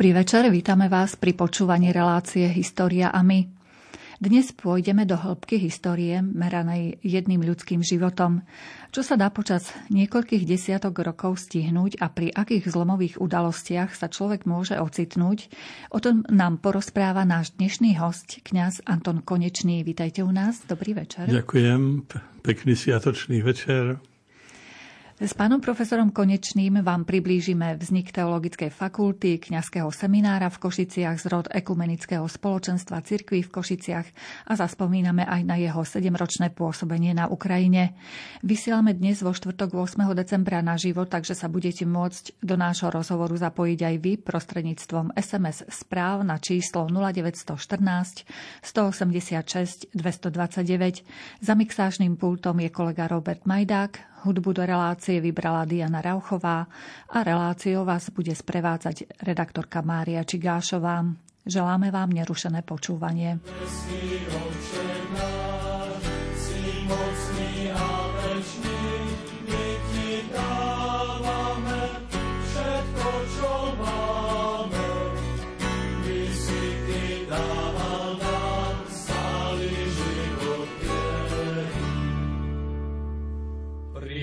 Dobrý večer, vítame vás pri počúvaní relácie História a my. Dnes pôjdeme do hĺbky histórie meranej jedným ľudským životom. Čo sa dá počas niekoľkých desiatok rokov stihnúť a pri akých zlomových udalostiach sa človek môže ocitnúť, o tom nám porozpráva náš dnešný host, kňaz Anton Konečný. Vítajte u nás, dobrý večer. Ďakujem, pekný sviatočný večer. S pánom profesorom Konečným vám priblížime vznik Teologickej fakulty, kňazského seminára v Košiciach, zrod ekumenického spoločenstva cirkví v Košiciach a zaspomíname aj na jeho sedemročné pôsobenie na Ukrajine. Vysielame dnes vo štvrtok 8. decembra na život, takže sa budete môcť do nášho rozhovoru zapojiť aj vy prostredníctvom SMS správ na číslo 0914 186 229. Za mixážnym pultom je kolega Robert Majdák, Hudbu do relácie vybrala Diana Rauchová a reláciou vás bude sprevádzať redaktorka Mária Čigášová. Želáme vám nerušené počúvanie. Vesmír,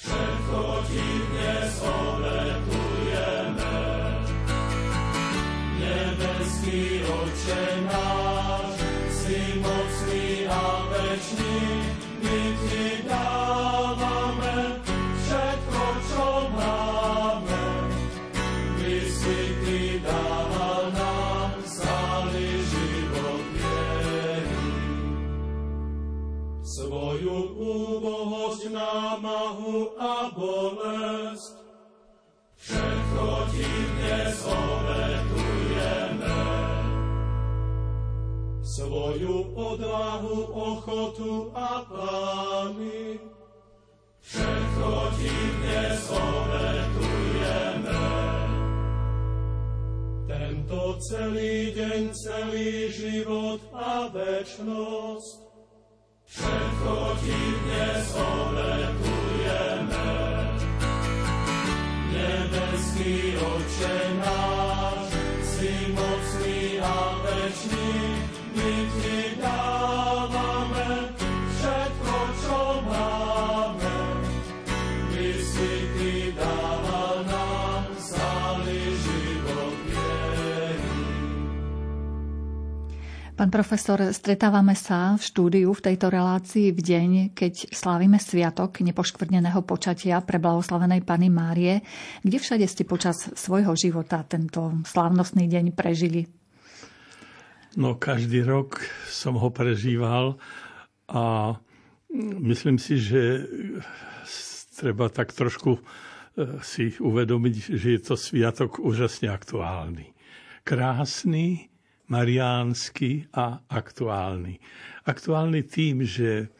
Všetko ti dnes obetujeme. Nebeský Oče náš, a bolest. Všetko ti dnes obetujeme. Svoju odvahu, ochotu a plány. Všetko ti dnes obetujeme. Tento celý deň, celý život a večnosť. Všetko ti dnes obetujeme. Nebeský Oče náš, Pán profesor, stretávame sa v štúdiu v tejto relácii v deň, keď slávime sviatok nepoškvrneného počatia pre blahoslavenej Pany Márie. Kde všade ste počas svojho života tento slávnostný deň prežili? No, každý rok som ho prežíval a myslím si, že treba tak trošku e, si uvedomiť, že je to sviatok úžasne aktuálny. Krásny, mariánsky a aktuálny. Aktuálny tým, že,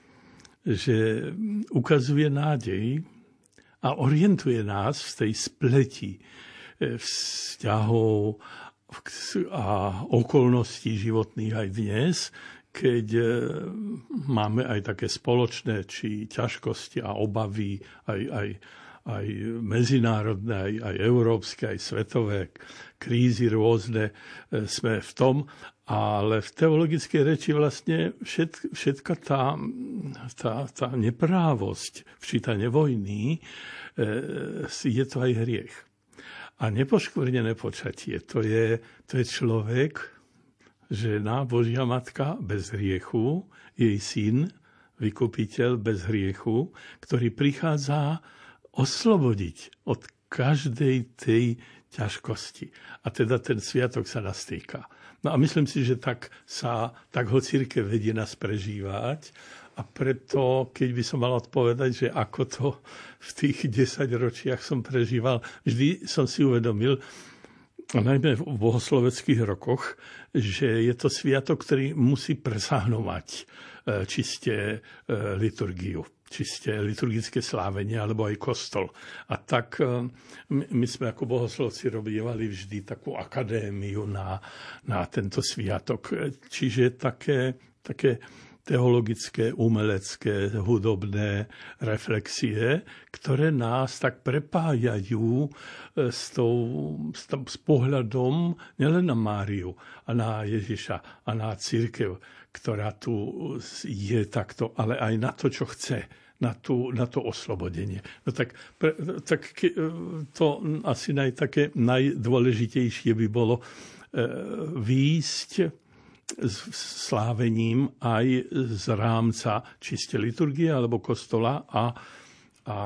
že ukazuje nádej a orientuje nás v tej spleti e, vzťahov a okolností životných aj dnes, keď e, máme aj také spoločné či ťažkosti a obavy, aj, aj, aj medzinárodné, aj, aj európske, aj svetové krízy rôzne e, sme v tom, ale v teologickej reči vlastne všet, všetka tá, tá, tá neprávosť, včítanie vojny, e, je to aj hriech. A nepoškvrnené počatie, to je, to je človek, žena, Božia matka bez hriechu, jej syn, vykupiteľ bez hriechu, ktorý prichádza oslobodiť od každej tej ťažkosti. A teda ten sviatok sa nás týka. No a myslím si, že tak, sa, tak ho církev vedie nás prežívať. A preto, keď by som mal odpovedať, že ako to v tých 10 ročiach som prežíval, vždy som si uvedomil, najmä v bohosloveckých rokoch, že je to sviatok, ktorý musí presahnovať čiste e, liturgiu čiste liturgické slávenie alebo aj kostol. A tak e, my sme ako bohoslovci robívali vždy takú akadémiu na, na tento sviatok. Čiže také, také teologické, umelecké, hudobné reflexie, ktoré nás tak prepájajú e, s, tou, s, tom, s pohľadom nielen na Máriu a na Ježiša a na církev, ktorá tu je takto, ale aj na to, čo chce na, tú, na to oslobodenie. No tak, pre, tak e, to asi naj, také najdôležitejšie by bolo e, výjsť slávením aj z rámca čiste liturgie alebo kostola a, a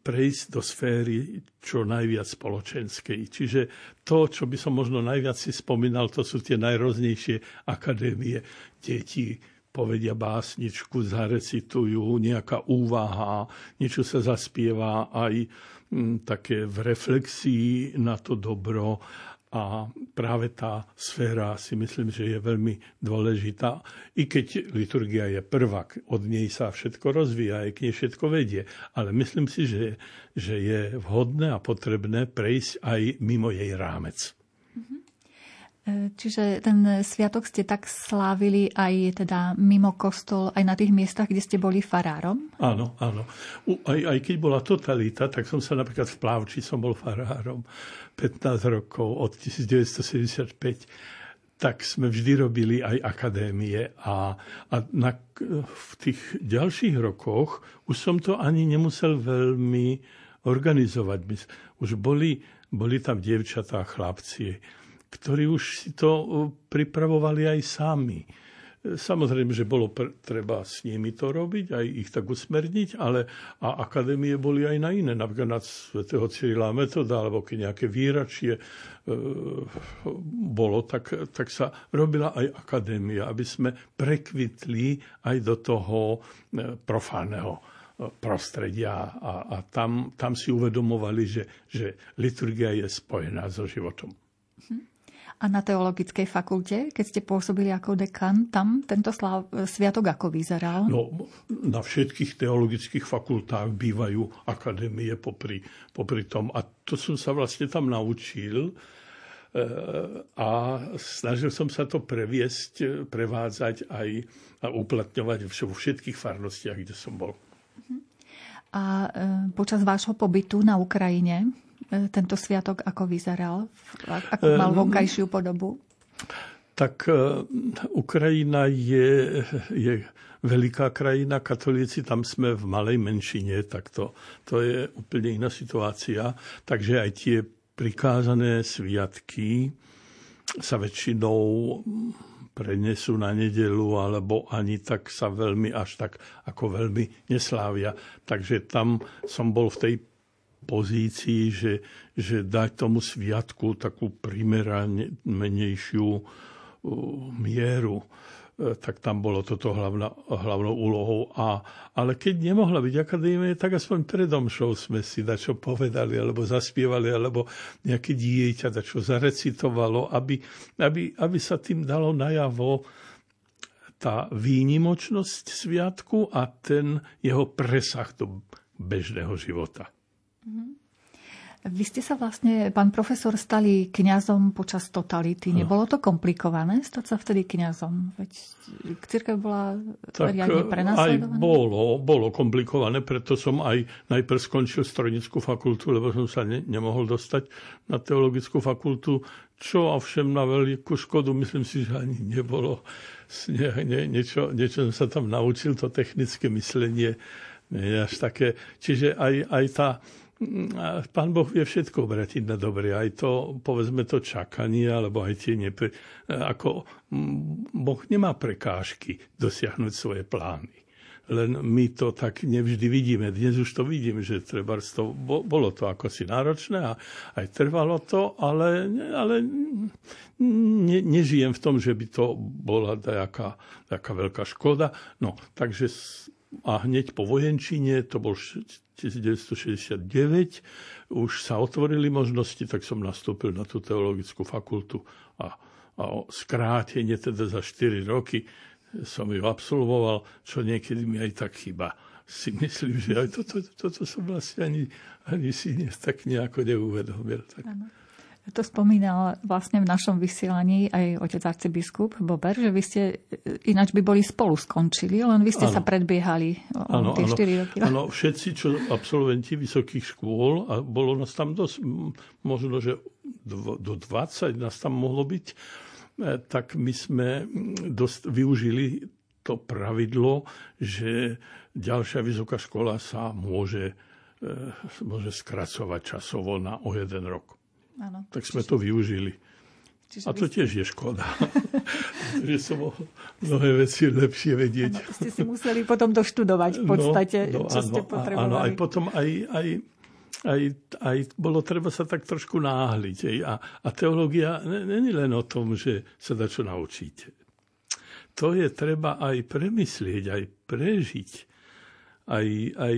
prejsť do sféry čo najviac spoločenskej. Čiže to, čo by som možno najviac si spomínal, to sú tie najroznejšie akadémie detí, povedia básničku, zarecitujú, nejaká úvaha, niečo sa zaspieva aj také v reflexii na to dobro a práve tá sféra si myslím, že je veľmi dôležitá. I keď liturgia je prvá, od nej sa všetko rozvíja, aj k nej všetko vedie. Ale myslím si, že, že je vhodné a potrebné prejsť aj mimo jej rámec. Mm-hmm. Čiže ten sviatok ste tak slávili aj teda mimo kostol, aj na tých miestach, kde ste boli farárom? Áno, áno. Aj, aj keď bola totalita, tak som sa napríklad v Plavči som bol farárom 15 rokov od 1975 tak sme vždy robili aj akadémie a, a na, v tých ďalších rokoch už som to ani nemusel veľmi organizovať. Už boli, boli tam dievčatá, chlapci, ktorí už si to uh, pripravovali aj sami. Samozrejme, že bolo pr- treba s nimi to robiť, aj ich tak usmerniť, ale a akadémie boli aj na iné, napríklad na svätého Cyrila metoda, alebo keď nejaké výračie e, bolo, tak, tak sa robila aj akadémia, aby sme prekvitli aj do toho e, profánneho e, prostredia a, a tam, tam si uvedomovali, že, že liturgia je spojená so životom. A na teologickej fakulte, keď ste pôsobili ako dekan, tam tento slav, sviatok ako vyzeral? No, na všetkých teologických fakultách bývajú akadémie popri, popri tom. A to som sa vlastne tam naučil e, a snažil som sa to previesť, prevádzať aj a uplatňovať vo všetkých farnostiach, kde som bol. A e, počas vášho pobytu na Ukrajine tento sviatok ako vyzeral? Ako mal e, vonkajšiu podobu? Tak e, Ukrajina je, je veľká krajina, katolíci, tam sme v malej menšine, tak to, to je úplne iná situácia. Takže aj tie prikázané sviatky sa väčšinou prenesú na nedelu, alebo ani tak sa veľmi, až tak ako veľmi neslávia. Takže tam som bol v tej pozícii, že, že dať tomu sviatku takú primeranejšiu mieru e, tak tam bolo toto hlavná, hlavnou úlohou. A, ale keď nemohla byť akadémie, tak aspoň predomšou sme si dačo povedali, alebo zaspievali, alebo nejaké dieťa dačo zarecitovalo, aby, aby, aby sa tým dalo najavo tá výnimočnosť sviatku a ten jeho presah do bežného života. Vy ste sa vlastne, pán profesor, stali kňazom počas totality. No. Nebolo to komplikované stať sa vtedy kňazom? Veď církev bola tak riadne eh, prenasledovaná? Aj bolo, bolo komplikované, preto som aj najprv skončil strojnickú fakultu, lebo som sa ne, nemohol dostať na teologickú fakultu, čo ovšem na veľkú škodu, myslím si, že ani nebolo. Nie, nie, niečo, niečo som sa tam naučil, to technické myslenie, nie až také. Čiže aj, aj tá Pán Boh vie všetko obratiť na dobre, aj to, povedzme to čakanie, alebo aj tie nepre... Ako Boh nemá prekážky dosiahnuť svoje plány. Len my to tak nevždy vidíme. Dnes už to vidím, že treba to, bolo to ako si náročné a aj trvalo to, ale, ale ne, nežijem v tom, že by to bola taká, taká veľká škoda. No, takže a hneď po vojenčine, to bol 1969 už sa otvorili možnosti, tak som nastúpil na tú teologickú fakultu a, a skrátenie teda za 4 roky som ju absolvoval, čo niekedy mi aj tak chyba. Si myslím, že aj toto, toto som vlastne ani, ani si tak nejako neuvedomil. Tak. Ano. To spomínal vlastne v našom vysielaní aj otec arcibiskup Bober, že vy ste ináč by boli spolu skončili, len vy ste ano. sa predbiehali o ano, tie ano, 4 roky. Áno, všetci, čo absolventi vysokých škôl, a bolo nás tam dosť, možno, že do 20 nás tam mohlo byť, e, tak my sme dosť využili to pravidlo, že ďalšia vysoká škola sa môže, e, môže skracovať časovo na o jeden rok. Ano. Tak sme to využili. Čiže a to tiež je škoda, že som mohol mnohé veci lepšie vedieť. Ano, ste si museli potom doštudovať v no, podstate, no, no, čo ano, ste potrebovali. Áno, aj potom aj, aj, aj, aj bolo treba sa tak trošku náhliť. Aj, a, a teológia není len o tom, že sa dá čo naučiť. To je treba aj premyslieť, aj prežiť, aj, aj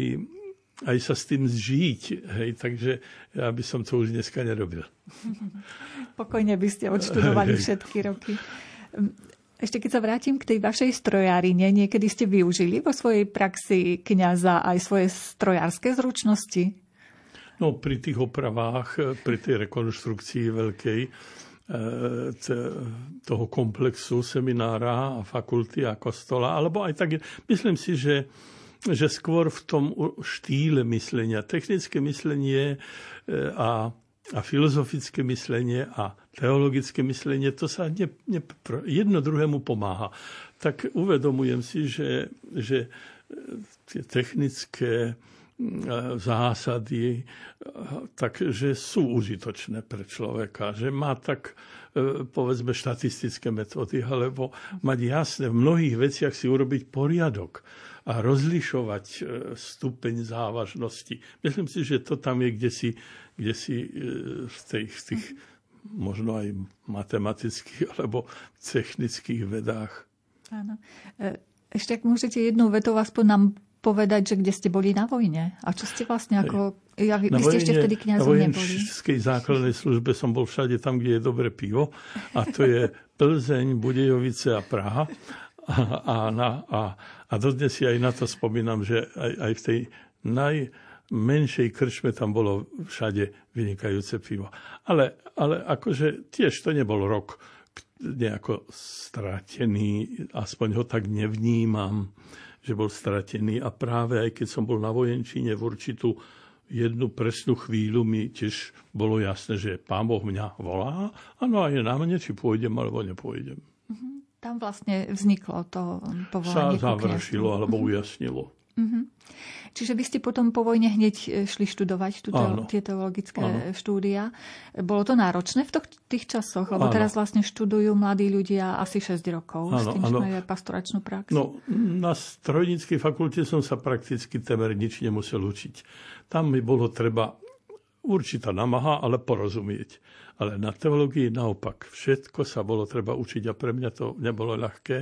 aj sa s tým zžiť. Hej, takže ja by som to už dneska nerobil. Pokojne by ste odštudovali všetky roky. Ešte keď sa vrátim k tej vašej strojárine, niekedy ste využili vo svojej praxi kňaza aj svoje strojárske zručnosti? No pri tých opravách, pri tej rekonštrukcii veľkej eh, toho komplexu seminára a fakulty a kostola, alebo aj tak, myslím si, že že skôr v tom štýle myslenia, technické myslenie e, a, a filozofické myslenie a teologické myslenie, to sa ne, ne, jedno druhému pomáha. Tak uvedomujem si, že, že e, tie technické zásady, e, takže sú užitočné pre človeka, že má tak povedzme štatistické metódy, alebo mať jasné v mnohých veciach si urobiť poriadok a rozlišovať e, stupeň závažnosti. Myslím si, že to tam je kde si, kde si e, v tých, v tých možno aj matematických alebo technických vedách. Áno. E, ešte ak môžete jednou vetou aspoň nám povedať, že kde ste boli na vojne a čo ste vlastne ako... Ja, vy, vy ste ešte vtedy kniazom neboli. Na vojenskej základnej službe som bol všade tam, kde je dobré pivo a to je Plzeň, Budejovice a Praha. A, a, na, a, a dodnes si aj na to spomínam, že aj, aj v tej najmenšej krčme tam bolo všade vynikajúce pivo. Ale, ale akože tiež to nebol rok nejako stratený, aspoň ho tak nevnímam, že bol stratený. A práve aj keď som bol na vojenčine v určitú jednu presnú chvíľu mi tiež bolo jasné, že pán Boh mňa volá. Áno, a je na mne, či pôjdem alebo nepôjdem. Tam vlastne vzniklo to povolanie. Sa završilo alebo ujasnilo. Uh-huh. Čiže vy ste potom po vojne hneď e, šli študovať tú teolo- tie teologické Áno. štúdia. Bolo to náročné v tých časoch? Lebo Áno. teraz vlastne študujú mladí ľudia asi 6 rokov. Áno, s tým, že majú pastoračnú prax. No, na strojníckej fakulte som sa prakticky temer nič nemusel učiť. Tam mi bolo treba určitá namaha, ale porozumieť. Ale na teológii naopak. Všetko sa bolo treba učiť a pre mňa to nebolo ľahké.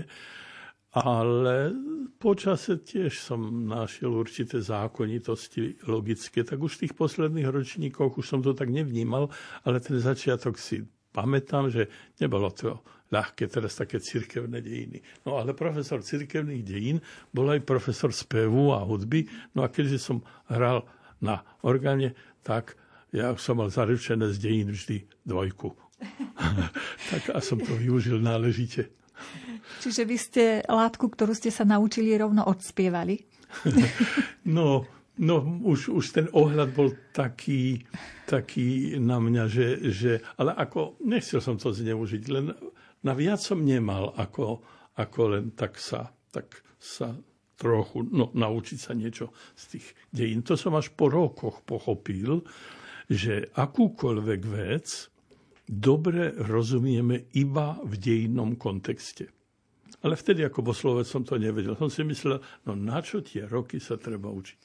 Ale počase tiež som našiel určité zákonitosti logické. Tak už v tých posledných ročníkoch už som to tak nevnímal, ale ten začiatok si pamätám, že nebolo to ľahké teraz také cirkevné dejiny. No ale profesor cirkevných dejín bol aj profesor spevu a hudby. No a keďže som hral na orgáne, tak ja som mal zaručené z dejín vždy dvojku. tak a som to využil náležite. Čiže vy ste látku, ktorú ste sa naučili, rovno odspievali? no, no už, už ten ohľad bol taký, taký na mňa, že, že... Ale ako, nechcel som to zneužiť, len na viac som nemal, ako, ako len tak sa, tak sa trochu no, naučiť sa niečo z tých dejín. To som až po rokoch pochopil, že akúkoľvek vec dobre rozumieme iba v dejinnom kontexte. Ale vtedy ako boslovec som to nevedel. Som si myslel, no na čo tie roky sa treba učiť?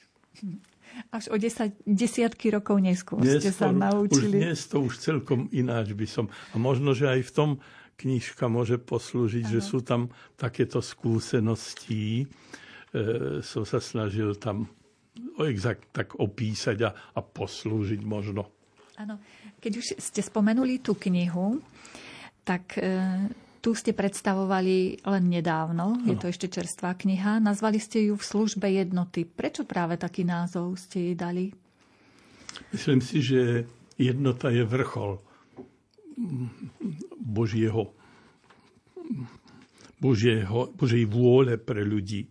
Až o desať, desiatky rokov neskôr dnes ste sa naučili. Už dnes to už celkom ináč by som. A možno, že aj v tom knižka môže poslúžiť, ano. že sú tam takéto skúsenosti. E, som sa snažil tam exakt tak opísať a, a poslúžiť možno. Áno, keď už ste spomenuli tú knihu, tak e, tu ste predstavovali len nedávno, je to ešte čerstvá kniha, nazvali ste ju v službe jednoty. Prečo práve taký názov ste jej dali? Myslím si, že jednota je vrchol Božieho, Božieho, Božej vôle pre ľudí.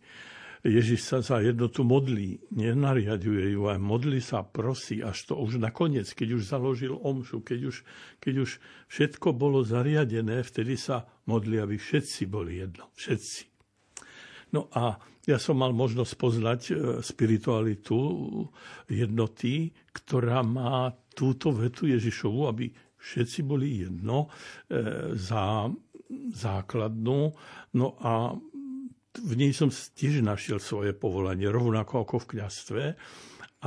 Ježiš sa za jednotu modlí, nenariaduje ju, aj modlí sa, prosí, až to už nakoniec, keď už založil omšu, keď už, keď už všetko bolo zariadené, vtedy sa modlí, aby všetci boli jedno. Všetci. No a ja som mal možnosť poznať e, spiritualitu jednoty, ktorá má túto vetu Ježišovu, aby všetci boli jedno e, za základnú. No a v nej som tiež našiel svoje povolanie, rovnako ako v kniastve.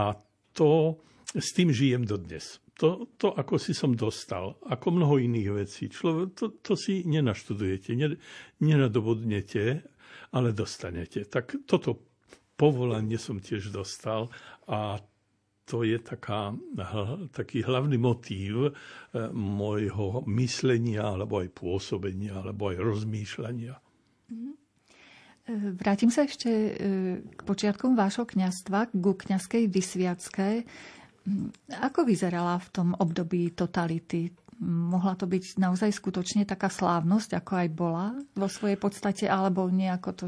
A to, s tým žijem dodnes. To, to ako si som dostal, ako mnoho iných vecí. Človek, to, to si nenaštudujete, nenadobudnete, ale dostanete. Tak toto povolanie som tiež dostal a to je taká, taký hlavný motív e, môjho myslenia, alebo aj pôsobenia, alebo aj rozmýšľania. Mm-hmm. Vrátim sa ešte e, k počiatkom vášho kňastva, ku kňazskej vysviacké. Mm, ako vyzerala v tom období totality? Mohla to byť naozaj skutočne taká slávnosť, ako aj bola vo svojej podstate, alebo nejako to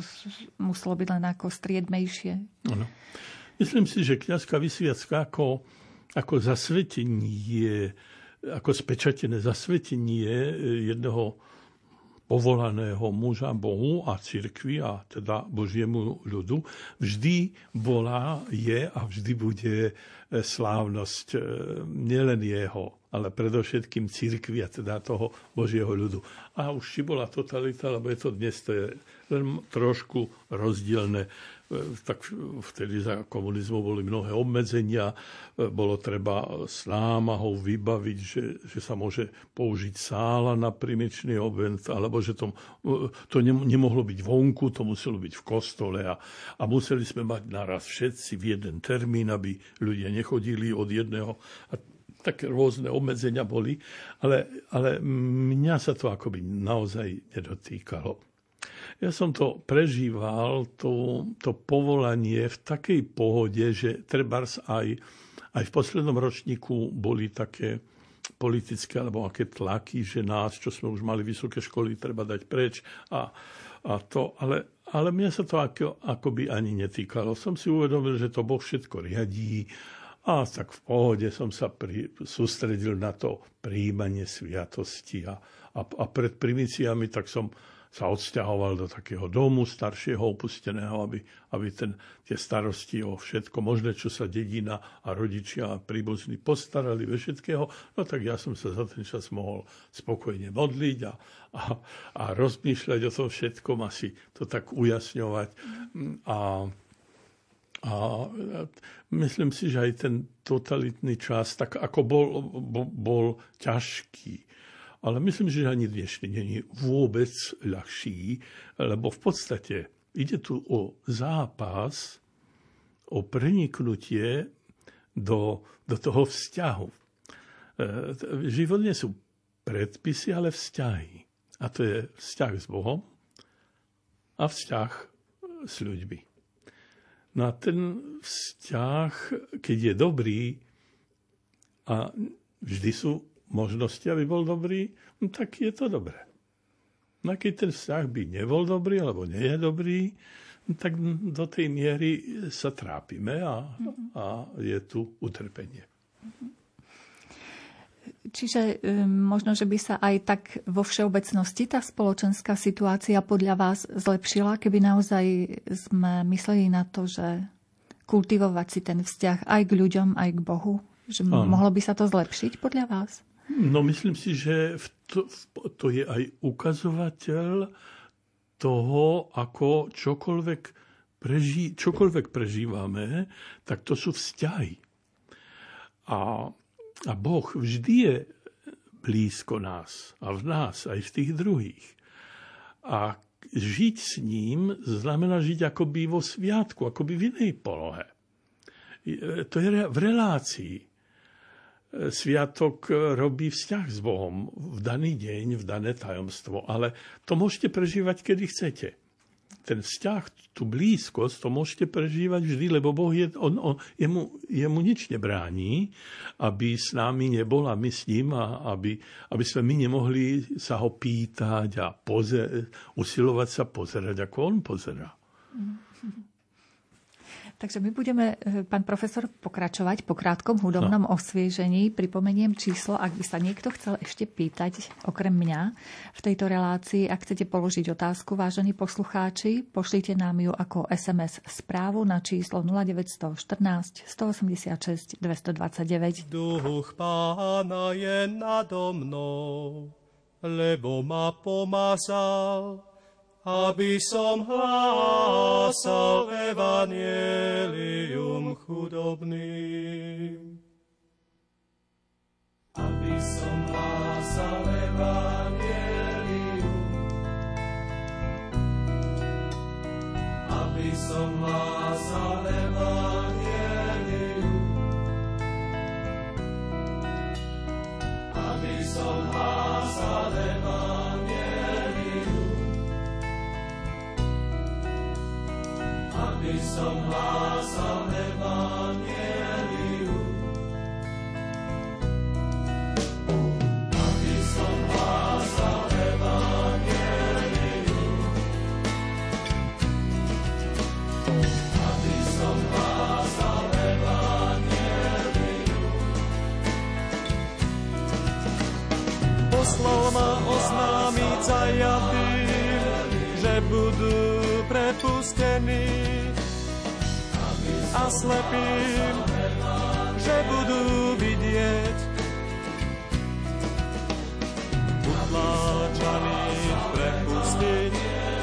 muselo byť len ako striedmejšie? Ano. Myslím si, že kňazská vysviacka ako, ako zasvetenie, ako spečatené zasvetenie jedného povolaného muža Bohu a cirkvi a teda Božiemu ľudu, vždy bola, je a vždy bude e, slávnosť e, nielen jeho, ale predovšetkým cirkvi a teda toho Božieho ľudu. A už či bola totalita, lebo je to dnes, to je len trošku rozdielne tak vtedy za komunizmu boli mnohé obmedzenia, bolo treba s námahou vybaviť, že, že sa môže použiť sála na primičný obvent, alebo že to, to nemohlo byť vonku, to muselo byť v kostole a, a museli sme mať naraz všetci v jeden termín, aby ľudia nechodili od jedného. A také rôzne obmedzenia boli, ale, ale mňa sa to akoby naozaj nedotýkalo. Ja som to prežíval, to, to povolanie v takej pohode, že trebárs aj, aj v poslednom ročníku boli také politické alebo aké tlaky, že nás, čo sme už mali vysoké školy, treba dať preč a, a to, ale, ale mňa sa to ako, akoby ani netýkalo. Som si uvedomil, že to Boh všetko riadí a tak v pohode som sa pri, sústredil na to príjmanie sviatosti a, a, a pred primiciami tak som sa odsťahoval do takého domu staršieho, opusteného, aby, aby ten, tie starosti o všetko možné, čo sa dedina a rodičia a príbuzní postarali ve všetkého, no tak ja som sa za ten čas mohol spokojne modliť a, a, a rozmýšľať o tom všetkom, asi to tak ujasňovať. A, a myslím si, že aj ten totalitný čas, tak ako bol, bol, bol ťažký, ale myslím, že ani dnešný není vôbec ľahší, lebo v podstate ide tu o zápas, o preniknutie do, do toho vzťahu. E, život nie sú predpisy, ale vzťahy. A to je vzťah s Bohom a vzťah s ľuďmi. No a ten vzťah, keď je dobrý, a vždy sú možnosti, aby bol dobrý, no tak je to dobré. No a keď ten vzťah by nebol dobrý, alebo nie je dobrý, no tak do tej miery sa trápime a, a je tu utrpenie. Čiže um, možno, že by sa aj tak vo všeobecnosti tá spoločenská situácia podľa vás zlepšila, keby naozaj sme mysleli na to, že kultivovať si ten vzťah aj k ľuďom, aj k Bohu? Že mohlo by sa to zlepšiť podľa vás? No myslím si, že to, to je aj ukazovateľ toho, ako čokoľvek, preží, čokoľvek prežívame, tak to sú vzťahy. A, a Boh vždy je blízko nás a v nás, aj v tých druhých. A žiť s ním znamená žiť akoby vo sviatku, akoby v inej polohe. to je v relácii. Sviatok robí vzťah s Bohom v daný deň, v dané tajomstvo, ale to môžete prežívať, kedy chcete ten vzťah, tú blízkosť, to môžete prežívať vždy, lebo Boh je, on, on, jemu, jemu nič nebrání, aby s nami nebol my s ním, a aby, aby sme my nemohli sa ho pýtať a pozer, usilovať sa pozerať, ako on pozera. Mm-hmm. Takže my budeme, e, pán profesor, pokračovať po krátkom hudobnom no. osviežení. Pripomeniem číslo, ak by sa niekto chcel ešte pýtať, okrem mňa, v tejto relácii, ak chcete položiť otázku, vážení poslucháči, pošlite nám ju ako SMS správu na číslo 0914 186 229. Duch pána je nado mnou, lebo ma pomazal aby som hlásal evanielium chudobným. Aby som hlásal evanielium, aby som hlásal evanielium, aby som hlásal evanielium, aby som hlásal Evangelium. Aby som hlásal Evangelium. Aby som oznámiť zajatým, že budú prepustení a slepým, že budú vidieť. Utláčaných prepustiť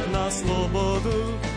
na slobodu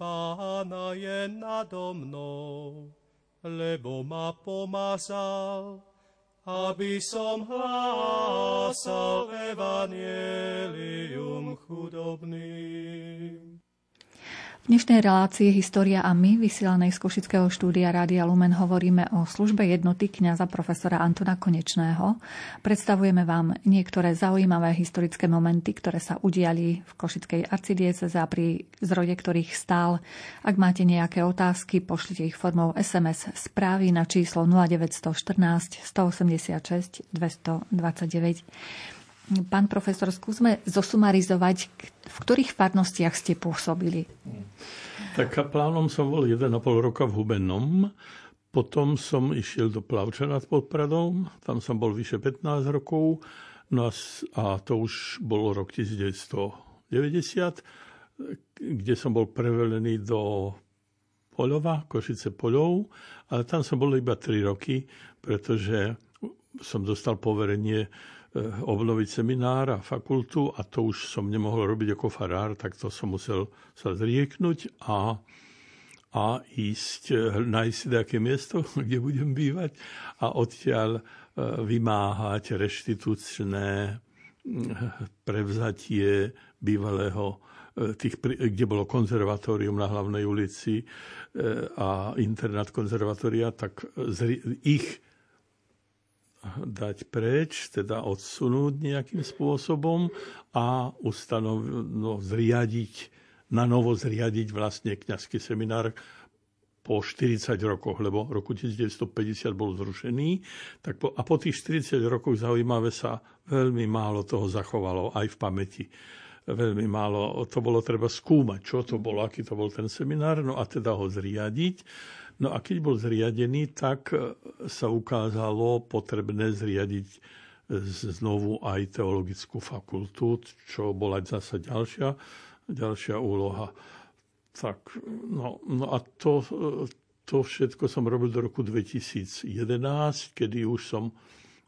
pána je nado mnou, lebo ma pomazal, aby som hlásal evanielium chudobným. Dnešnej relácii História a my, vysielanej z Košického štúdia Rádia Lumen, hovoríme o službe jednoty kňaza profesora Antona Konečného. Predstavujeme vám niektoré zaujímavé historické momenty, ktoré sa udiali v Košickej arcidieceze a pri zrode ktorých stál. Ak máte nejaké otázky, pošlite ich formou SMS správy na číslo 0914 186 229. Pán profesor, skúsme zosumarizovať, v ktorých farnostiach ste pôsobili. Tak kaplánom som bol 1,5 roka v Hubennom, potom som išiel do Plavča nad Podpradom, tam som bol vyše 15 rokov, no a, a to už bolo rok 1990, kde som bol prevelený do Poľova, Košice Poľov, ale tam som bol iba 3 roky, pretože som dostal poverenie obnoviť seminár a fakultu a to už som nemohol robiť ako farár, tak to som musel sa zrieknúť a, a ísť, eh, nájsť si nejaké miesto, kde budem bývať a odtiaľ eh, vymáhať reštitučné prevzatie bývalého tých, kde bolo konzervatórium na hlavnej ulici a internát konzervatória, tak ich dať preč, teda odsunúť nejakým spôsobom a ustanov, no, zriadiť, na novo zriadiť vlastne kňazský seminár po 40 rokoch, lebo roku 1950 bol zrušený. Tak po, a po tých 40 rokoch zaujímavé sa veľmi málo toho zachovalo aj v pamäti veľmi málo, to bolo treba skúmať, čo to bolo, aký to bol ten seminár, no a teda ho zriadiť. No a keď bol zriadený, tak sa ukázalo potrebné zriadiť znovu aj teologickú fakultu, čo bola zase ďalšia, ďalšia úloha. Tak, no, no a to, to všetko som robil do roku 2011, kedy už som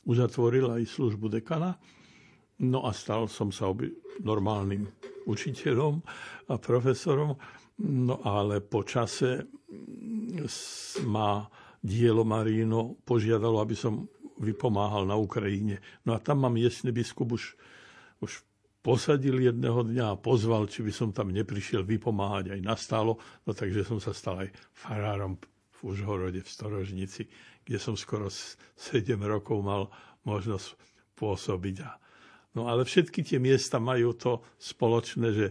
uzatvoril aj službu dekana. No a stal som sa oby normálnym učiteľom a profesorom. No ale po čase ma dielo Marino požiadalo, aby som vypomáhal na Ukrajine. No a tam mám jesný biskup už, už posadil jedného dňa a pozval, či by som tam neprišiel vypomáhať aj nastálo. No takže som sa stal aj farárom v Užhorode, v Storožnici, kde som skoro 7 rokov mal možnosť pôsobiť. No ale všetky tie miesta majú to spoločné, že,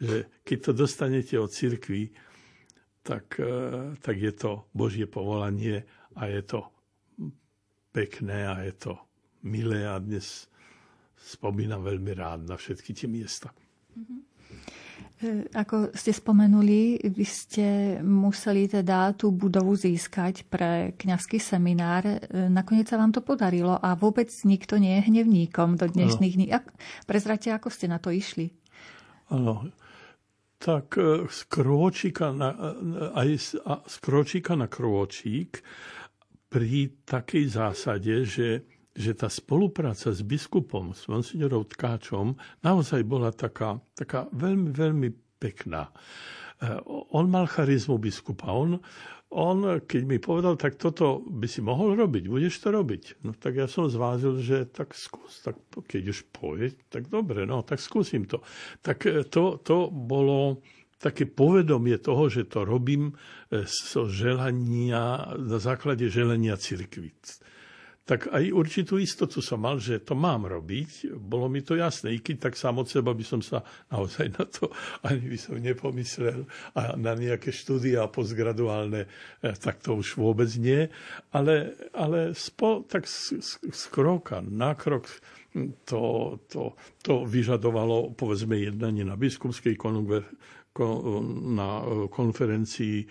že keď to dostanete od cirkvi, tak, e, tak je to Božie povolanie a je to pekné a je to milé a dnes spomínam veľmi rád na všetky tie miesta. Mm-hmm. E, ako ste spomenuli, vy ste museli teda tú budovu získať pre kňazský seminár. E, nakoniec sa vám to podarilo a vôbec nikto nie je hnevníkom do dnešných dní. Prezrate, ako ste na to išli? Áno. Tak e, z krôčika na, aj z krôčika na krôčik pri takej zásade, že že tá spolupráca s biskupom, s monsignorom Tkáčom, naozaj bola taká, taká veľmi, veľmi pekná. On mal charizmu biskupa. On, on, keď mi povedal, tak toto by si mohol robiť, budeš to robiť. No tak ja som zvázil, že tak skús, tak keď už povie, tak dobre, no tak skúsim to. Tak eh, to, to bolo také povedomie toho, že to robím zo eh, želania, na základe želania cirkvi tak aj určitú istotu som mal, že to mám robiť. Bolo mi to jasné, i keď tak sám od seba by som sa naozaj na to ani by som nepomyslel a na nejaké štúdia postgraduálne, eh, tak to už vôbec nie. Ale, ale spo, tak z, z, z kroka na krok to, to, to vyžadovalo povedzme jednanie na biskupskej konver, na konferencii,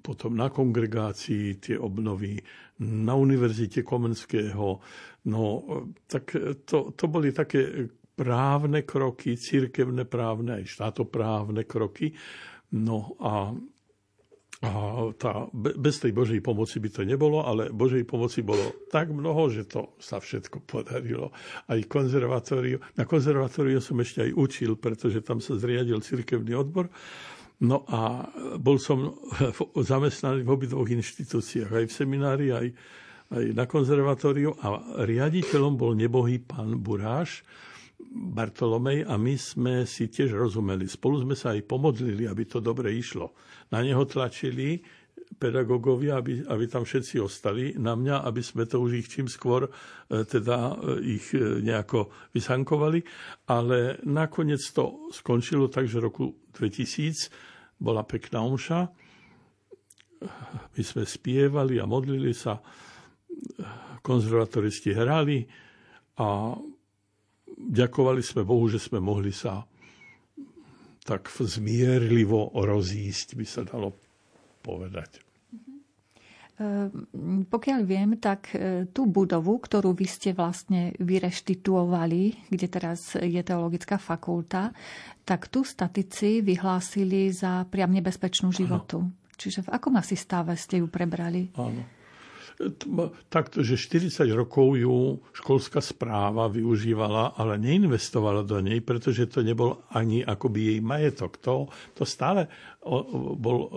potom na kongregácii tie obnovy na Univerzite Komenského. No, tak to, to boli také právne kroky, církevné právne, aj štátoprávne kroky. No a, a tá, bez tej Božej pomoci by to nebolo, ale Božej pomoci bolo tak mnoho, že to sa všetko podarilo. Aj konzervatóriu. Na konzervatóriu som ešte aj učil, pretože tam sa zriadil církevný odbor. No a bol som zamestnaný v obidvoch inštitúciách, aj v seminári, aj, aj na konzervatóriu a riaditeľom bol nebohý pán Buráš, Bartolomej a my sme si tiež rozumeli. Spolu sme sa aj pomodlili, aby to dobre išlo. Na neho tlačili pedagógovia, aby, aby tam všetci ostali, na mňa, aby sme to už ich čím skôr e, teda e, ich e, nejako vysankovali. Ale nakoniec to skončilo tak, že roku 2000 bola pekná omša. My sme spievali a modlili sa, konzervatoristi hrali a ďakovali sme Bohu, že sme mohli sa tak zmierlivo rozísť, by sa dalo povedať. Ehm, pokiaľ viem, tak e, tú budovu, ktorú vy ste vlastne vyreštituovali, kde teraz je teologická fakulta, tak tú statici vyhlásili za priam nebezpečnú životu. Ano. Čiže v akom asi stave ste ju prebrali? Áno. Takto, že 40 rokov ju školská správa využívala, ale neinvestovala do nej, pretože to nebol ani akoby jej majetok. To, to stále bol e,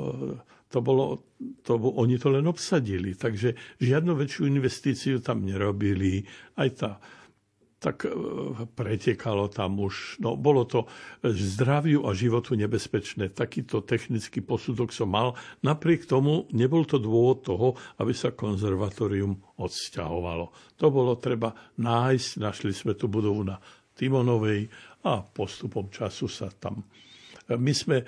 to bolo, to, oni to len obsadili, takže žiadnu väčšiu investíciu tam nerobili. Aj tá, tak e, pretekalo tam už, no bolo to zdraviu a životu nebezpečné. Takýto technický posudok som mal. Napriek tomu nebol to dôvod toho, aby sa konzervatórium odsťahovalo. To bolo treba nájsť, našli sme tú budovu na Timonovej a postupom času sa tam my sme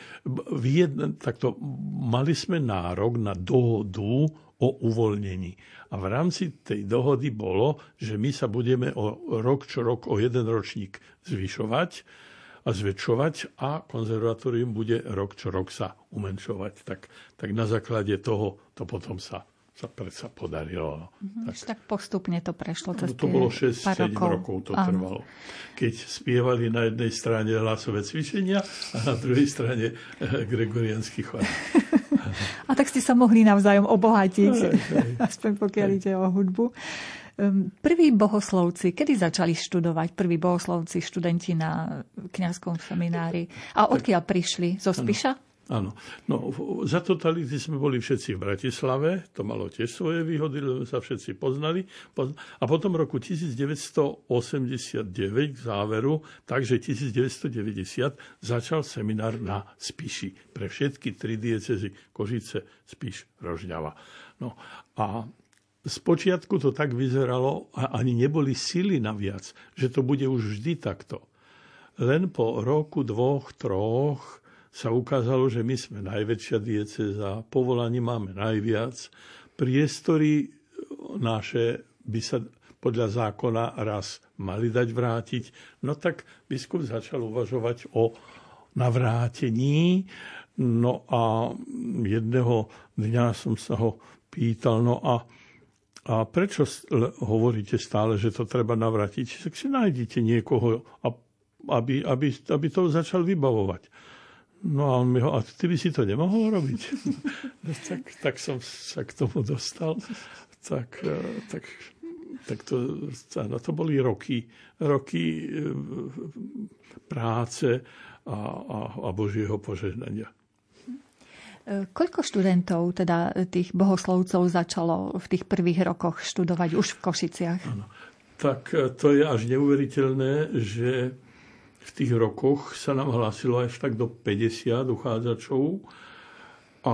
jedne, takto, mali sme nárok na dohodu o uvoľnení. A v rámci tej dohody bolo, že my sa budeme o rok čo rok o jeden ročník zvyšovať a zväčšovať a konzervatórium bude rok čo rok sa umenšovať. Tak, tak na základe toho to potom sa sa predsa podarilo. Mm-hmm, tak, tak postupne to prešlo cez To bolo 6-7 rokov. rokov to Áno. trvalo. Keď spievali na jednej strane hlasové cvičenia a na druhej strane eh, gregorianský chvál. a tak ste sa mohli navzájom obohatiť, aspoň pokiaľ ide o hudbu. Ehm, prví bohoslovci, kedy začali študovať prví bohoslovci, študenti na kňazskom seminári? A odkiaľ prišli? Zo Spiša? Áno. No, za totality sme boli všetci v Bratislave, to malo tiež svoje výhody, lebo sa všetci poznali. A potom v roku 1989 k záveru, takže 1990 začal seminár na Spiši pre všetky tri diecezy Kožice, Spiš, Rožňava. No, a Spočiatku to tak vyzeralo a ani neboli sily naviac, že to bude už vždy takto. Len po roku, dvoch, troch sa ukázalo, že my sme najväčšia dieceza, povolaní máme najviac, priestory naše by sa podľa zákona raz mali dať vrátiť. No tak biskup začal uvažovať o navrátení. No a jedného dňa som sa ho pýtal, no a a prečo hovoríte stále, že to treba navrátiť? Tak si nájdete niekoho, aby, aby, aby to začal vybavovať. No a on mi ho, a ty by si to nemohol robiť? no, tak, tak som sa k tomu dostal. Tak, e, tak, tak to, no, to boli roky, roky e, práce a, a, a Božieho požehnania. Koľko študentov, teda tých bohoslovcov, začalo v tých prvých rokoch študovať už v Košiciach? Ano. Tak e, to je až neuveriteľné, že v tých rokoch sa nám hlásilo až tak do 50 uchádzačov a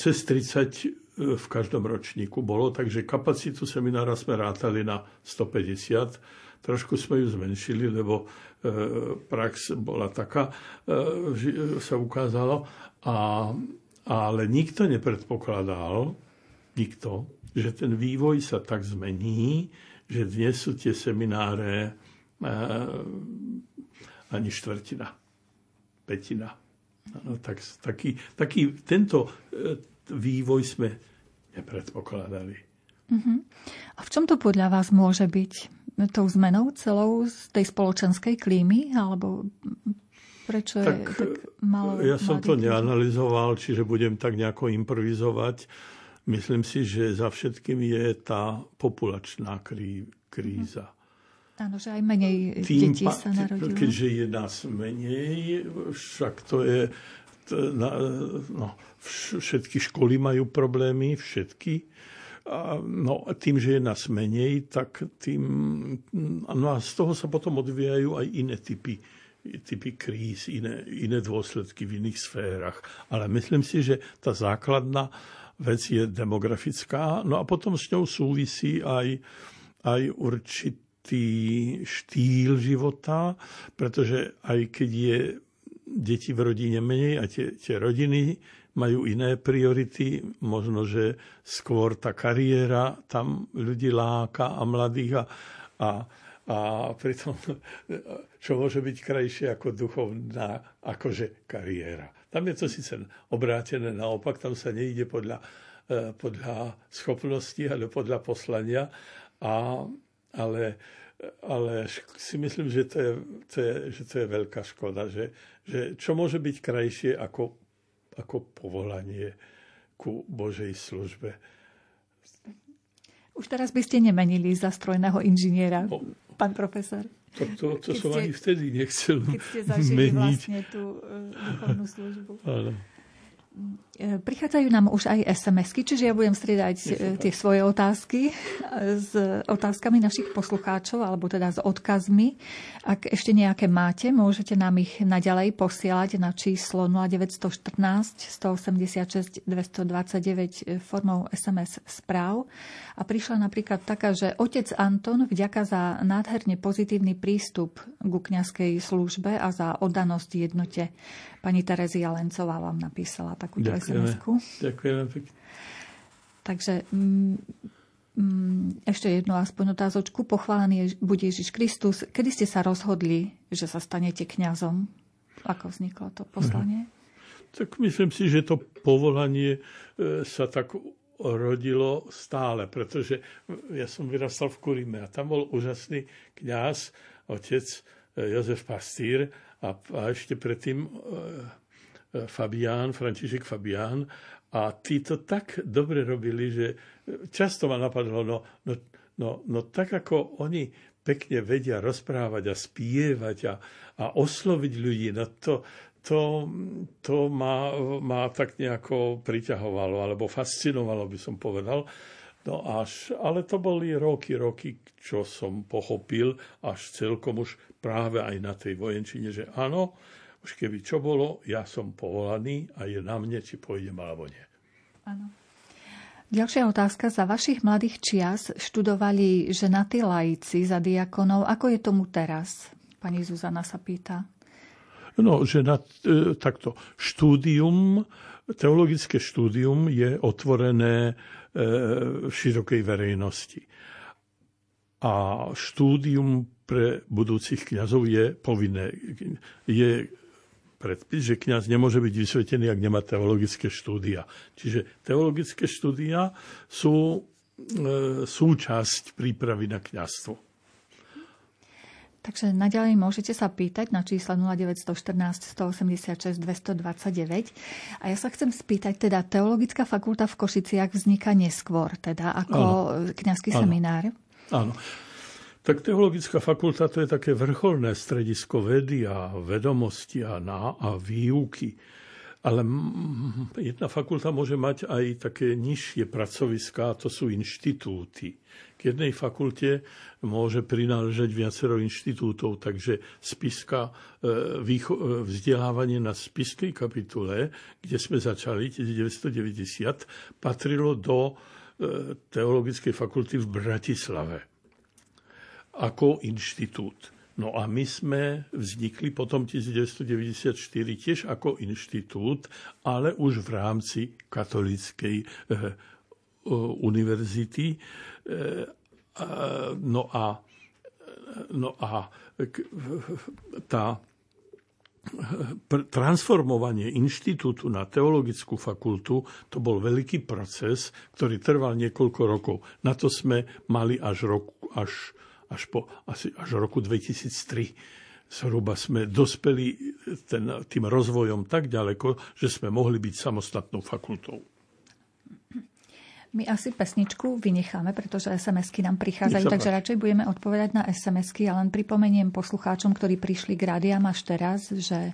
cez 30 e, v každom ročníku bolo, takže kapacitu seminára sme rátali na 150. Trošku sme ju zmenšili, lebo e, prax bola taká, že sa ukázalo. A ale nikto nepredpokladal, nikto, že ten vývoj sa tak zmení, že dnes sú tie semináre e, ani štvrtina, petina. No, tak, taký, taký, tento e, vývoj sme nepredpokladali. Uh-huh. A v čom to podľa vás môže byť? Tou zmenou celou z tej spoločenskej klímy? Alebo Prečo tak, je tak malo Ja som to neanalizoval, čiže budem tak nejako improvizovať. Myslím si, že za všetkým je tá populačná krí, kríza. Áno, že aj menej Tým, detí sa narodilo. Keďže je nás menej, však to je... To, no, všetky školy majú problémy, všetky. A, no, tým, že je nás menej, tak tým... No a z toho sa potom odvíjajú aj iné typy typy kríz, iné, iné dôsledky v iných sférach. Ale myslím si, že tá základná vec je demografická. No a potom s ňou súvisí aj, aj určitý štýl života, pretože aj keď je deti v rodine menej a tie, tie rodiny majú iné priority, možno, že skôr tá kariéra tam ľudí láka a mladých a, a a pritom, čo môže byť krajšie ako duchovná, akože kariéra. Tam je to síce obrátené naopak, tam sa nejde podľa, e, podľa schopnosti, ale podľa poslania, a, ale, ale si myslím, že to je, to je, že to je veľká škoda, že, že čo môže byť krajšie ako, ako povolanie ku Božej službe. Už teraz by ste nemenili za strojného inžiniera. No, pán profesor? To, to, to som ste, ani vtedy nechcel Keď ste zažili meniť. vlastne tú uh, duchovnú službu. Áno. E, prichádzajú nám už aj SMS-ky, čiže ja budem striedať e, tie svoje otázky s otázkami našich poslucháčov, alebo teda s odkazmi. Ak ešte nejaké máte, môžete nám ich naďalej posielať na číslo 0914 186 229 formou SMS správ. A prišla napríklad taká, že otec Anton vďaka za nádherne pozitívny prístup ku kňazskej službe a za oddanosť jednote. Pani Terezia Lencová vám napísala takúto sms Ďakujeme pekne. Takže mm, mm, ešte jednu aspoň otázočku. Pochválený je, bude Ježiš Kristus. Kedy ste sa rozhodli, že sa stanete kňazom? Ako vzniklo to poslanie? Tak myslím si, že to povolanie e, sa tak rodilo stále, pretože ja som vyrastal v Kurime a tam bol úžasný kňaz, otec e, Jozef Pastýr a, a ešte predtým e, Fabián, František Fabián a tí to tak dobre robili, že často ma napadlo, no, no, no, no tak ako oni pekne vedia rozprávať a spievať a, a osloviť ľudí, no to, to, to ma, ma tak nejako priťahovalo, alebo fascinovalo, by som povedal. No až, ale to boli roky, roky, čo som pochopil, až celkom už práve aj na tej vojenčine, že áno, už keby čo bolo, ja som povolaný a je na mne, či pôjdem alebo nie. Áno. Ďalšia otázka. Za vašich mladých čias študovali ženatí laici za diakonov. Ako je tomu teraz? Pani Zuzana sa pýta. No, že na e, takto štúdium, teologické štúdium je otvorené širokej verejnosti. A štúdium pre budúcich kňazov je povinné. Je predpis, že kňaz nemôže byť vysvetený, ak nemá teologické štúdia. Čiže teologické štúdia sú e, súčasť prípravy na kňazstvo. Takže naďalej môžete sa pýtať na čísla 0914 186 229. A ja sa chcem spýtať, teda Teologická fakulta v Košiciach vzniká neskôr, teda ako kňazský seminár? Áno. Tak Teologická fakulta to je také vrcholné stredisko vedy a vedomosti a, na, a výuky. Ale jedna fakulta môže mať aj také nižšie pracoviská, to sú inštitúty k jednej fakulte môže prináležať viacero inštitútov, takže spiska, e, e, vzdelávanie na spiskej kapitule, kde sme začali 1990, patrilo do e, Teologickej fakulty v Bratislave ako inštitút. No a my sme vznikli potom 1994 tiež ako inštitút, ale už v rámci katolíckej univerzity. E, no a, no a tá transformovanie inštitútu na teologickú fakultu, to bol veľký proces, ktorý trval niekoľko rokov. Na to sme mali až, roku, až, až po asi až roku 2003 zhruba sme dospeli ten, tým rozvojom tak ďaleko, že sme mohli byť samostatnou fakultou. My asi pesničku vynecháme, pretože SMS-ky nám prichádzajú, takže radšej budeme odpovedať na SMS-ky. Ja len pripomeniem poslucháčom, ktorí prišli k rádiám až teraz, že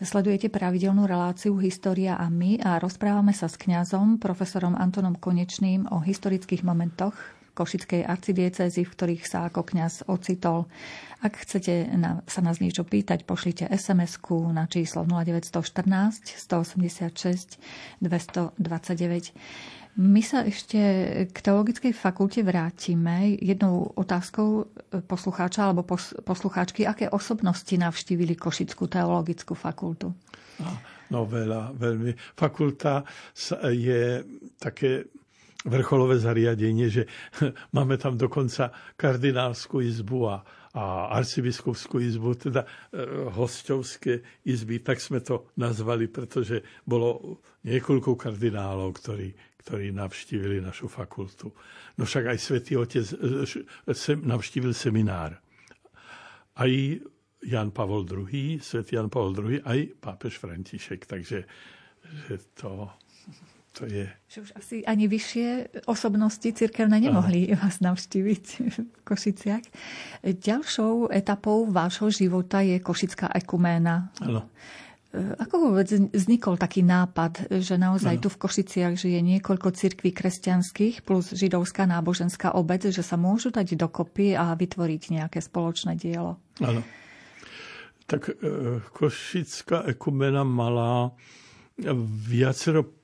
sledujete pravidelnú reláciu História a my a rozprávame sa s kňazom, profesorom Antonom Konečným o historických momentoch Košickej arcidiecezy, v ktorých sa ako kňaz ocitol. Ak chcete sa nás niečo pýtať, pošlite SMS-ku na číslo 0914 186 229. My sa ešte k teologickej fakulte vrátime jednou otázkou poslucháča alebo poslucháčky, aké osobnosti navštívili Košickú teologickú fakultu? No veľa, veľmi. Fakulta je také vrcholové zariadenie, že máme tam dokonca kardinálskú izbu a, a arcibiskupskú izbu, teda e, hostovské izby, tak sme to nazvali, pretože bolo niekoľko kardinálov, ktorí, ktorí navštívili našu fakultu. No však aj svätý Otec e, sem, navštívil seminár. Aj Jan Pavol II, svätý Jan Pavol II, aj pápež František. Takže že to, to je... Že už asi ani vyššie osobnosti cirkevné nemohli Aha. vás navštíviť v Košiciach. Ďalšou etapou vášho života je Košická ekuména. Áno. Ako vôbec vznikol taký nápad, že naozaj no. tu v Košiciach žije niekoľko cirkví kresťanských plus židovská náboženská obec, že sa môžu dať dokopy a vytvoriť nejaké spoločné dielo? Áno. Tak e, Košická ekumena mala viacero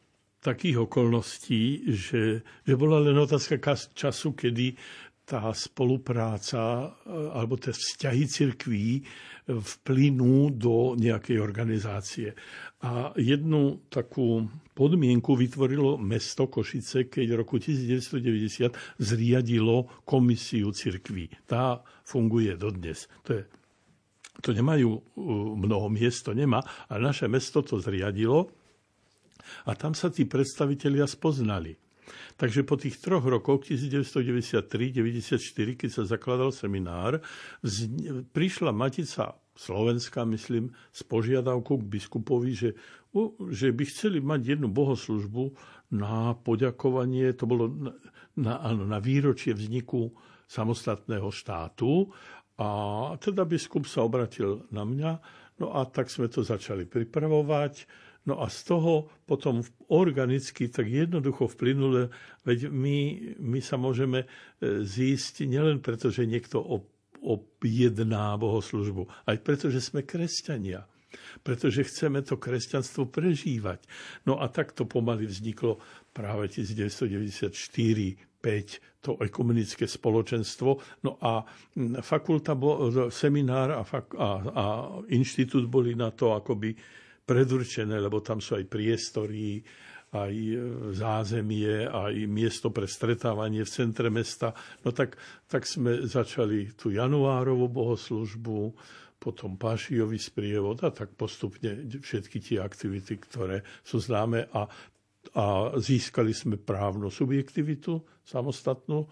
takých okolností, že, že bola len otázka času, kedy tá spolupráca e, alebo tie vzťahy cirkví vplynú do nejakej organizácie. A jednu takú podmienku vytvorilo mesto Košice, keď v roku 1990 zriadilo komisiu cirkví. Tá funguje dodnes. To je to nemajú mnoho miest, nemá, ale naše mesto to zriadilo a tam sa tí predstavitelia spoznali. Takže po tých troch rokoch, 1993-1994, keď sa zakladal seminár, prišla Matica Slovenska, myslím, s požiadavkou k biskupovi, že, že by chceli mať jednu bohoslužbu na poďakovanie, to bolo na, na, na výročie vzniku samostatného štátu. A teda biskup sa obratil na mňa, no a tak sme to začali pripravovať. No a z toho potom organicky, tak jednoducho vplynule, veď my, my sa môžeme e, zísť nielen preto, že niekto objedná bohoslužbu, aj preto, že sme kresťania pretože chceme to kresťanstvo prežívať. No a takto pomaly vzniklo práve 1994 5 to ekumenické spoločenstvo. No a fakulta, seminár a, fak, a, a inštitút boli na to akoby predurčené, lebo tam sú aj priestory, aj e, zázemie, aj miesto pre stretávanie v centre mesta. No tak, tak sme začali tú januárovú bohoslužbu, potom Pášijový sprievod a tak postupne všetky tie aktivity, ktoré sú známe a, a získali sme právnu subjektivitu samostatnú.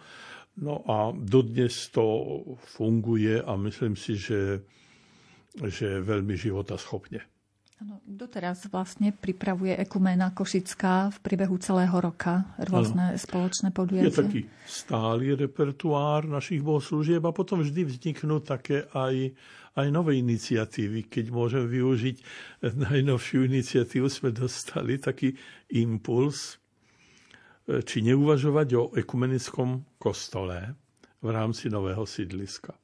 No a dodnes to funguje a myslím si, že, že veľmi života schopne. Ano, doteraz vlastne pripravuje Ekumena Košická v priebehu celého roka rôzne ano. spoločné podujatia. Je taký stály repertoár našich bohoslúžieb a potom vždy vzniknú také aj, aj nové iniciatívy. Keď môžem využiť najnovšiu iniciatívu, sme dostali taký impuls, e, či neuvažovať o ekumenickom kostole v rámci nového sídliska,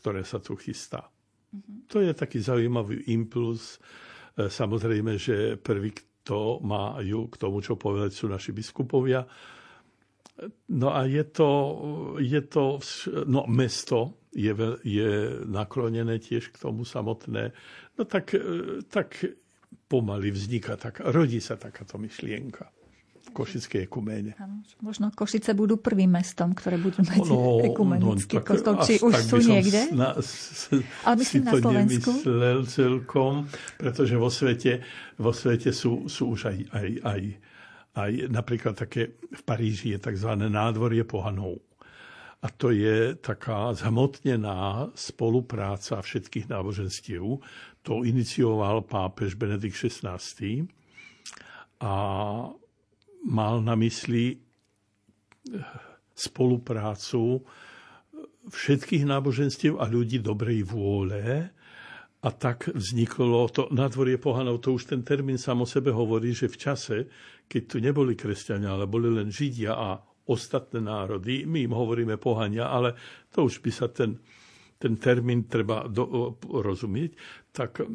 ktoré sa tu chystá. Mm-hmm. To je taký zaujímavý impuls, samozrejme, že prvý, kto majú k tomu, čo povedať, sú naši biskupovia. No a je to, je to no mesto je, je naklonené tiež k tomu samotné. No tak, e, tak pomaly vzniká, tak, rodí sa takáto myšlienka Košickej ekuméne. možno Košice budú prvým mestom, ktoré budú mať no, ekumenický no, kostol. Či už sú niekde? Na, s, Ale myslím na Slovensku. nemyslel celkom, pretože vo svete, vo svete sú, sú už aj, aj, aj, aj napríklad také, v Paríži je tzv. nádvorie pohanov. A to je taká zhmotnená spolupráca všetkých náboženstiev. To inicioval pápež Benedikt XVI. A mal na mysli eh, spoluprácu všetkých náboženstiev a ľudí dobrej vôle. A tak vzniklo to nadvorie pohanov, to už ten termín sám o sebe hovorí, že v čase, keď tu neboli kresťania, ale boli len Židia a ostatné národy, my im hovoríme pohania, ale to už by sa ten, ten termín treba do, rozumieť, tak,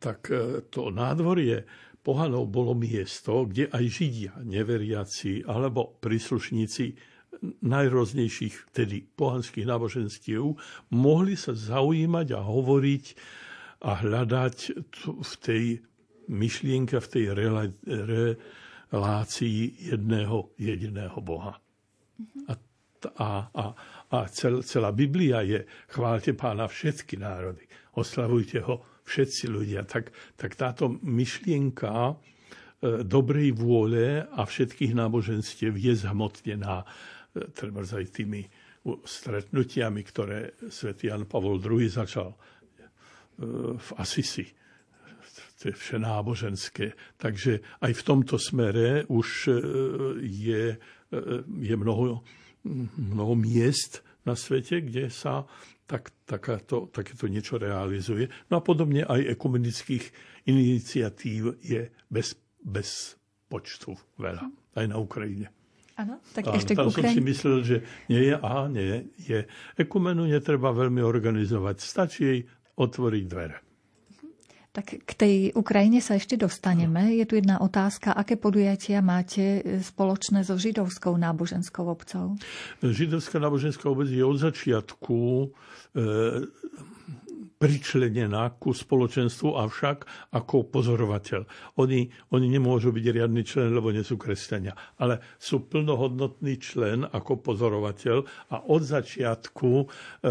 tak eh, to nádvorie pohanov bolo miesto, kde aj Židia, neveriaci alebo príslušníci najrôznejších tedy pohanských náboženstiev mohli sa zaujímať a hovoriť a hľadať v tej myšlienke, v tej relácii jedného jediného Boha. A, a, a, a cel, celá Biblia je chválte pána všetky národy, oslavujte ho všetci ľudia, tak, tak táto myšlienka e, dobrej vôle a všetkých náboženstiev je zhmotnená e, treba aj tými stretnutiami, ktoré svätý Jan Pavol II začal e, v Asisi. To je všenáboženské. Takže aj v tomto smere už je, je mnoho, mnoho miest na svete, kde sa tak, takáto, takéto niečo realizuje. No a podobne aj ekumenických iniciatív je bez, bez počtu veľa, aj na Ukrajine. Áno, tak a ešte tam som si myslel, že nie je, a nie je. Ekumenu netreba veľmi organizovať, stačí jej otvoriť dvere. Tak k tej Ukrajine sa ešte dostaneme. Je tu jedna otázka. Aké podujatia máte spoločné so židovskou náboženskou obcov? Židovská náboženská obec je od začiatku e, pričlenená ku spoločenstvu, avšak ako pozorovateľ. Oni, oni nemôžu byť riadny člen, lebo nie sú kresťania, ale sú plnohodnotný člen ako pozorovateľ a od začiatku e,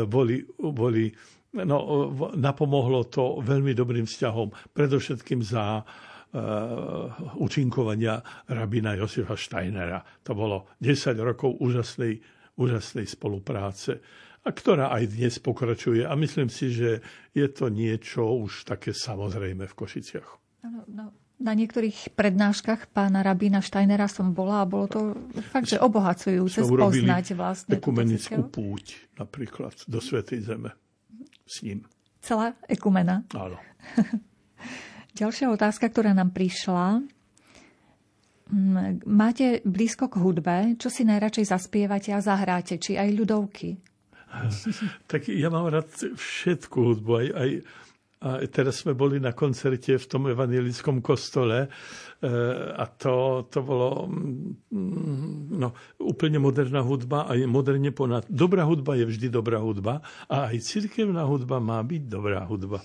boli, boli no, napomohlo to veľmi dobrým vzťahom, predovšetkým za uh, účinkovania rabina Josefa Steinera. To bolo 10 rokov úžasnej, úžasnej spolupráce, a ktorá aj dnes pokračuje. A myslím si, že je to niečo už také samozrejme v Košiciach. No, no, na niektorých prednáškach pána rabína Steinera som bola a bolo to fakt, že obohacujúce spoznať vlastne. Ekumenickú púť napríklad do Svetej Zeme s ním. Celá ekumena. Áno. Ďalšia otázka, ktorá nám prišla. Mm, máte blízko k hudbe, čo si najradšej zaspievate a zahráte, či aj ľudovky? tak ja mám rád všetku hudbu, aj, aj a teraz sme boli na koncerte v tom evangelickom kostole e, a to, to bolo mm, no, úplne moderná hudba a je moderne ponad. Dobrá hudba je vždy dobrá hudba a aj cirkevná hudba má byť dobrá hudba.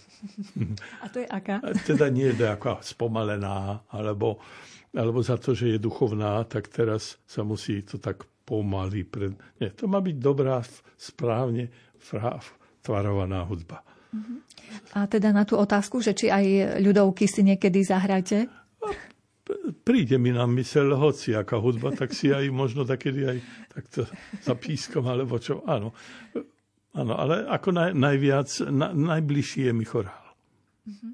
A to je aká? Teda nie je aká spomalená, alebo, alebo za to, že je duchovná, tak teraz sa musí to tak pomaly. Pred... Nie, to má byť dobrá, správne tvarovaná hudba. A teda na tú otázku, že či aj ľudovky si niekedy zahráte? Príde mi na mysel aká hudba, tak si aj možno takedy aj takto zapískom, alebo čo. Áno, áno ale ako naj, najviac, na, najbližší je mi chorál. Mm-hmm.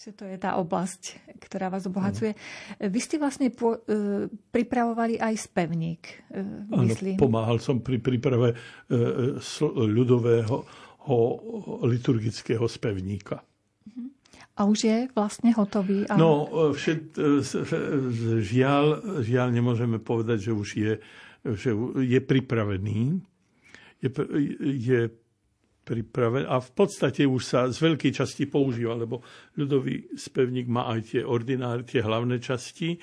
Že to je tá oblasť, ktorá vás obohacuje. Ano. Vy ste vlastne po, e, pripravovali aj spevník, e, myslím. Áno, pomáhal som pri príprave e, e, ľudového liturgického spevníka. A už je vlastne hotový? A... No, všet, žiaľ, žiaľ nemôžeme povedať, že už je, že je pripravený. Je, je pripravený a v podstate už sa z veľkej časti používa, lebo ľudový spevník má aj tie ordináry, tie hlavné časti, e,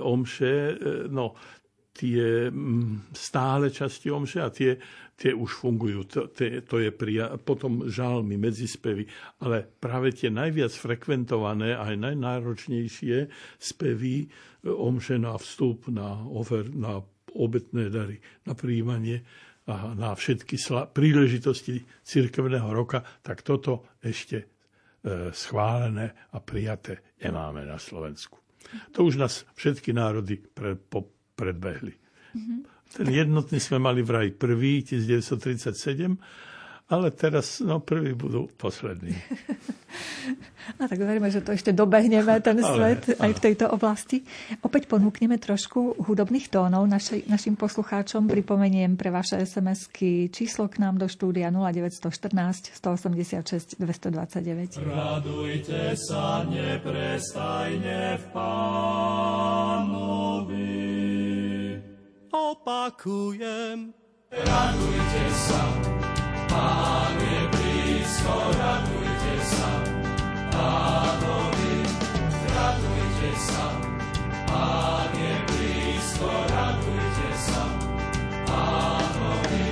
omše, e, no, tie stále časti omše a tie tie už fungujú, to, to, to je prija- potom žalmy, medzispevy, ale práve tie najviac frekventované aj najnáročnejšie spevy e, omše na vstup, na, over, na obetné dary, na príjmanie a na všetky sla- príležitosti cirkevného roka, tak toto ešte e, schválené a prijaté nemáme na Slovensku. To už nás všetky národy pre, po, predbehli. Mm-hmm. Ten jednotný sme mali vraj prvý, 1937, ale teraz no, prvý budú poslední. No tak veríme, že to ešte dobehneme, ten svet ale, aj v tejto oblasti. Opäť ponúkneme trošku hudobných tónov našej, našim poslucháčom. Pripomeniem pre vaše SMS-ky číslo k nám do štúdia 0914 186 229. Radujte sa neprestajne v Pánovi opakujem. Radujte sa, Pán je blízko, radujte sa, Pánovi. Radujte sa, Pán je blízko, radujte sa, Pánovi.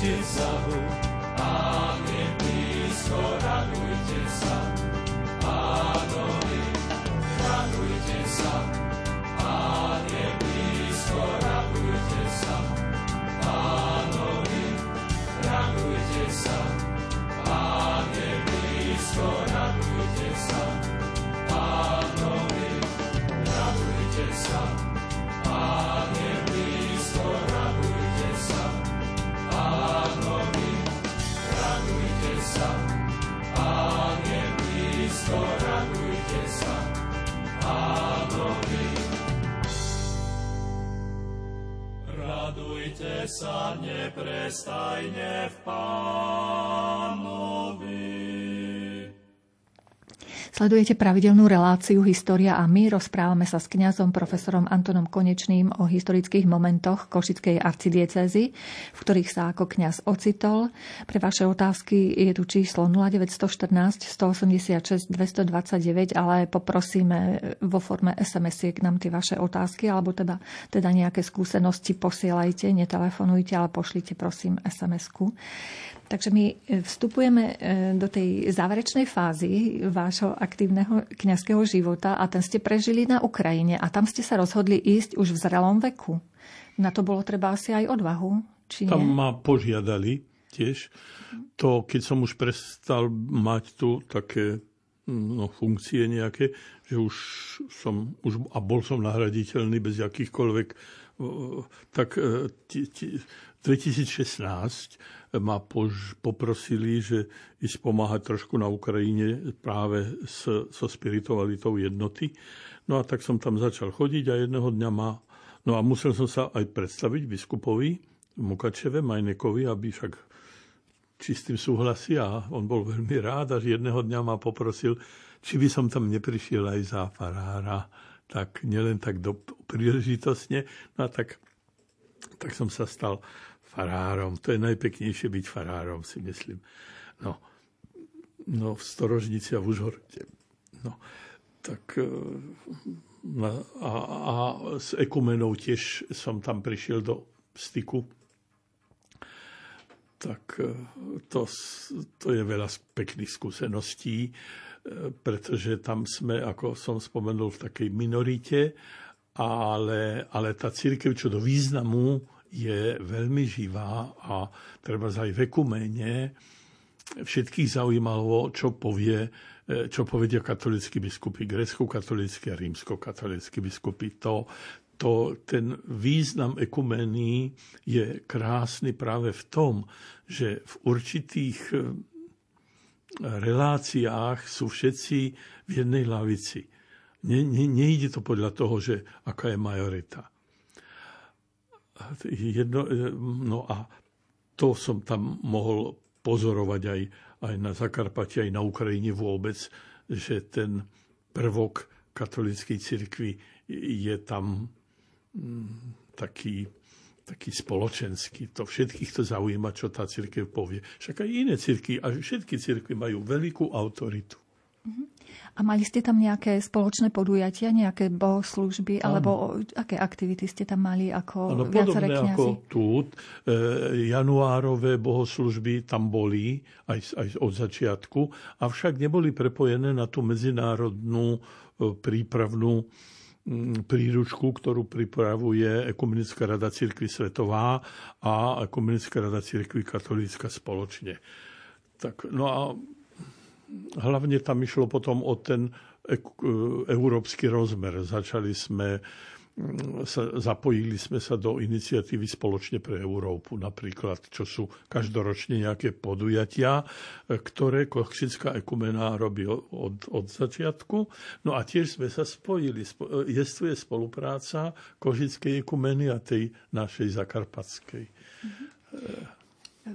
Žiadosti Bohu. Sledujete pravidelnú reláciu História a my. Rozprávame sa s kňazom profesorom Antonom Konečným o historických momentoch Košickej arcidiecezy, v ktorých sa ako kňaz ocitol. Pre vaše otázky je tu číslo 0914 186 229, ale poprosíme vo forme SMS-iek nám tie vaše otázky, alebo teda, teda nejaké skúsenosti posielajte, netelefonujte, ale pošlite prosím SMS-ku. Takže my e, vstupujeme e, do tej záverečnej fázy vášho aktívneho kňazského života a ten ste prežili na Ukrajine a tam ste sa rozhodli ísť už v zrelom veku. Na to bolo treba asi aj odvahu, či nie? Tam ma požiadali tiež. To, keď som už prestal mať tu také no, funkcie nejaké, že už som, už, a bol som nahraditeľný bez akýchkoľvek, tak 2016 ma pož, poprosili, že ísť pomáhať trošku na Ukrajine práve s, so spiritualitou jednoty. No a tak som tam začal chodiť a jedného dňa ma... No a musel som sa aj predstaviť biskupovi Mukačeve, Majnekovi, aby však či s súhlasí a on bol veľmi rád, až jedného dňa ma poprosil, či by som tam neprišiel aj za farára, tak nielen tak do, príležitosne, no a tak, tak som sa stal farárom. To je najpeknejšie byť farárom, si myslím. No, no v Storožnici a v Užhorode. No, tak e, a, a s ekumenou tiež som tam prišiel do styku. Tak e, to, to je veľa pekných skúseností, e, pretože tam sme, ako som spomenul, v takej minorite, ale, ale tá církev čo do významu je veľmi živá a treba aj v ekumene všetkých zaujímalo, čo povie e, čo povedia katolíckí biskupy, grecko-katolícky a rímsko-katolícky biskupy. To, to, ten význam ekumény je krásny práve v tom, že v určitých e, reláciách sú všetci v jednej lavici. Ne, ne, nejde to podľa toho, že aká je majorita jedno, no a to som tam mohol pozorovať aj, aj na Zakarpati, aj na Ukrajine vôbec, že ten prvok katolíckej cirkvi je tam mm, taký, taký spoločenský. To všetkých to zaujíma, čo tá cirkev povie. Však aj iné cirkvi, a všetky cirkvi majú veľkú autoritu. Mm-hmm. A mali ste tam nejaké spoločné podujatia, nejaké bohoslužby, alebo aké aktivity ste tam mali ako ano, viaceré kniazy? ako tu. E, januárové bohoslužby tam boli aj, aj od začiatku, avšak neboli prepojené na tú medzinárodnú e, prípravnú príručku, ktorú pripravuje Ekumenická rada Církvy Svetová a Ekumenická rada Církvy Katolícka spoločne. Tak, no a hlavne tam išlo potom o ten e, európsky rozmer. Začali sme mm, sa, zapojili sme sa do iniciatívy Spoločne pre Európu, napríklad, čo sú každoročne nejaké podujatia, e, ktoré Kochšická ekumena robí od, od začiatku. No a tiež sme sa spojili. E, jestuje spolupráca Košickej ekumeny a tej našej zakarpatskej. Mm-hmm.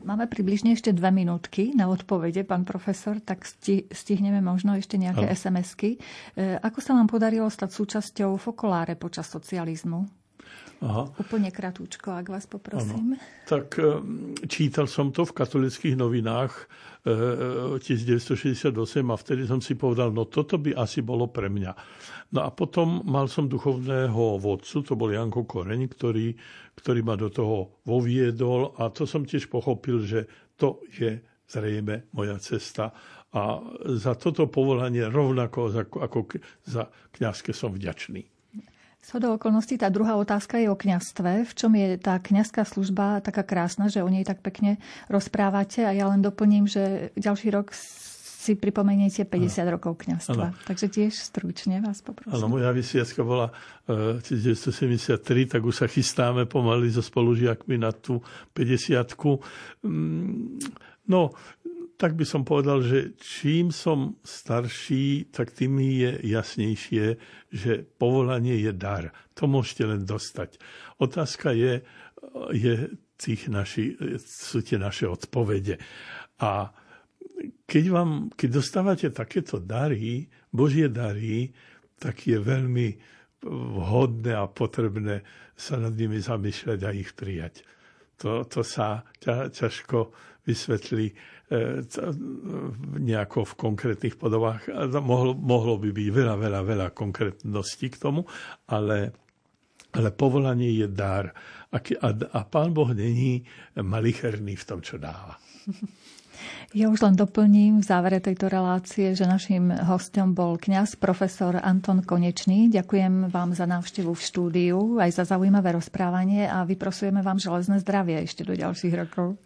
Máme približne ešte dve minútky na odpovede, pán profesor, tak stihneme možno ešte nejaké ano. SMS-ky. E, ako sa vám podarilo stať súčasťou Fokoláre počas socializmu? Aha. Úplne kratúčko, ak vás poprosím. Ano. Tak e, čítal som to v katolických novinách 1968 e, a vtedy som si povedal, no toto by asi bolo pre mňa. No a potom mal som duchovného vodcu, to bol Janko Koreň, ktorý, ktorý ma do toho voviedol a to som tiež pochopil, že to je zrejme moja cesta. A za toto povolanie rovnako ako, za kňazské som vďačný. Do okolností, tá druhá otázka je o kňastve. V čom je tá kňazská služba taká krásna, že o nej tak pekne rozprávate? A ja len doplním, že ďalší rok si pripomeniete 50 ano. rokov kňastva. Ano. Takže tiež stručne vás poprosím. Áno, moja vysviacka bola 1973, eh, tak už sa chystáme pomaly so spolužiakmi na tú 50 mm, No, tak by som povedal, že čím som starší, tak tým je jasnejšie, že povolanie je dar. To môžete len dostať. Otázka je, je tých naši, sú tie naše odpovede. A keď, vám, keď dostávate takéto dary, Božie dary, tak je veľmi vhodné a potrebné sa nad nimi zamýšľať a ich prijať. To, to sa ťa, ťažko vysvetlí nejako v konkrétnych podobách. Mohlo, mohlo by byť veľa, veľa, veľa konkrétností k tomu, ale, ale povolanie je dar. A, a, a Pán Boh není malicherný v tom, čo dáva. Ja už len doplním v závere tejto relácie, že našim hostom bol kňaz profesor Anton Konečný. Ďakujem vám za návštevu v štúdiu, aj za zaujímavé rozprávanie a vyprosujeme vám železné zdravie ešte do ďalších rokov.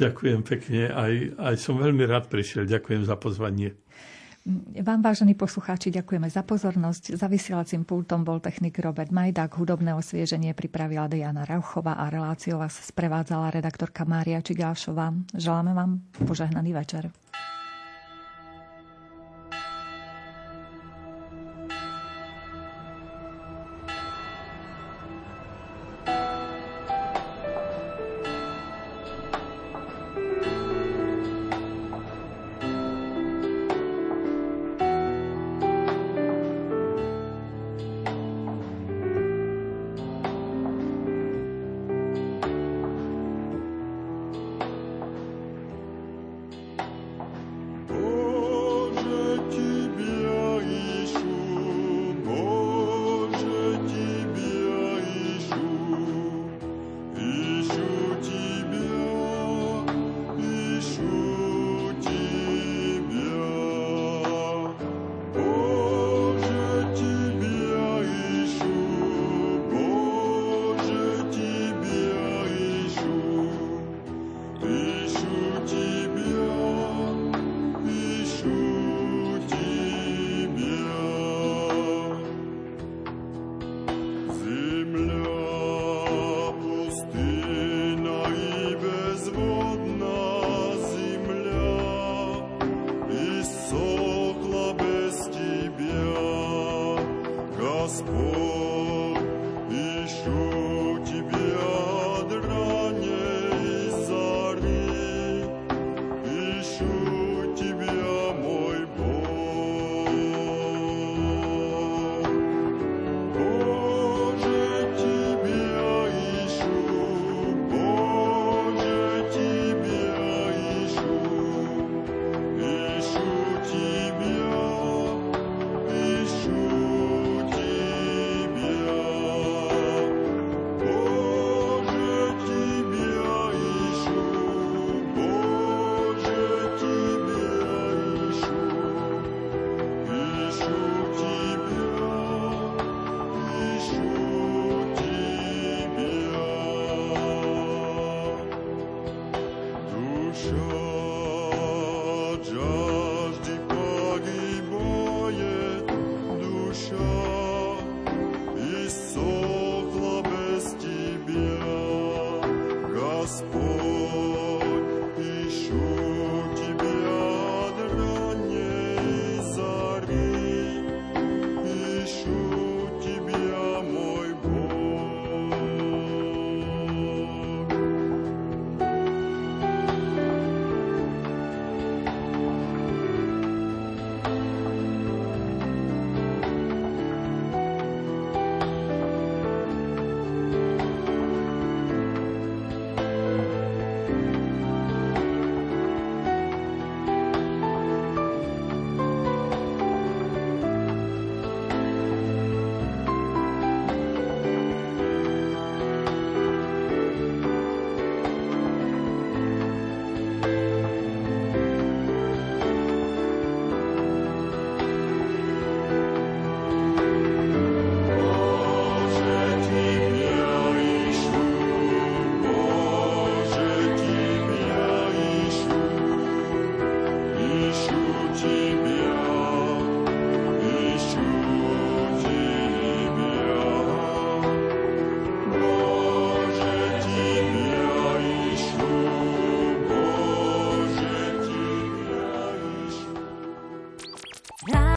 Ďakujem pekne, aj, aj som veľmi rád prišiel. Ďakujem za pozvanie. Vám, vážení poslucháči, ďakujeme za pozornosť. Za vysielacím pultom bol technik Robert Majdák, hudobné osvieženie pripravila Diana Rauchová a reláciu vás sprevádzala redaktorka Mária Čigášová. Želáme vám požehnaný večer.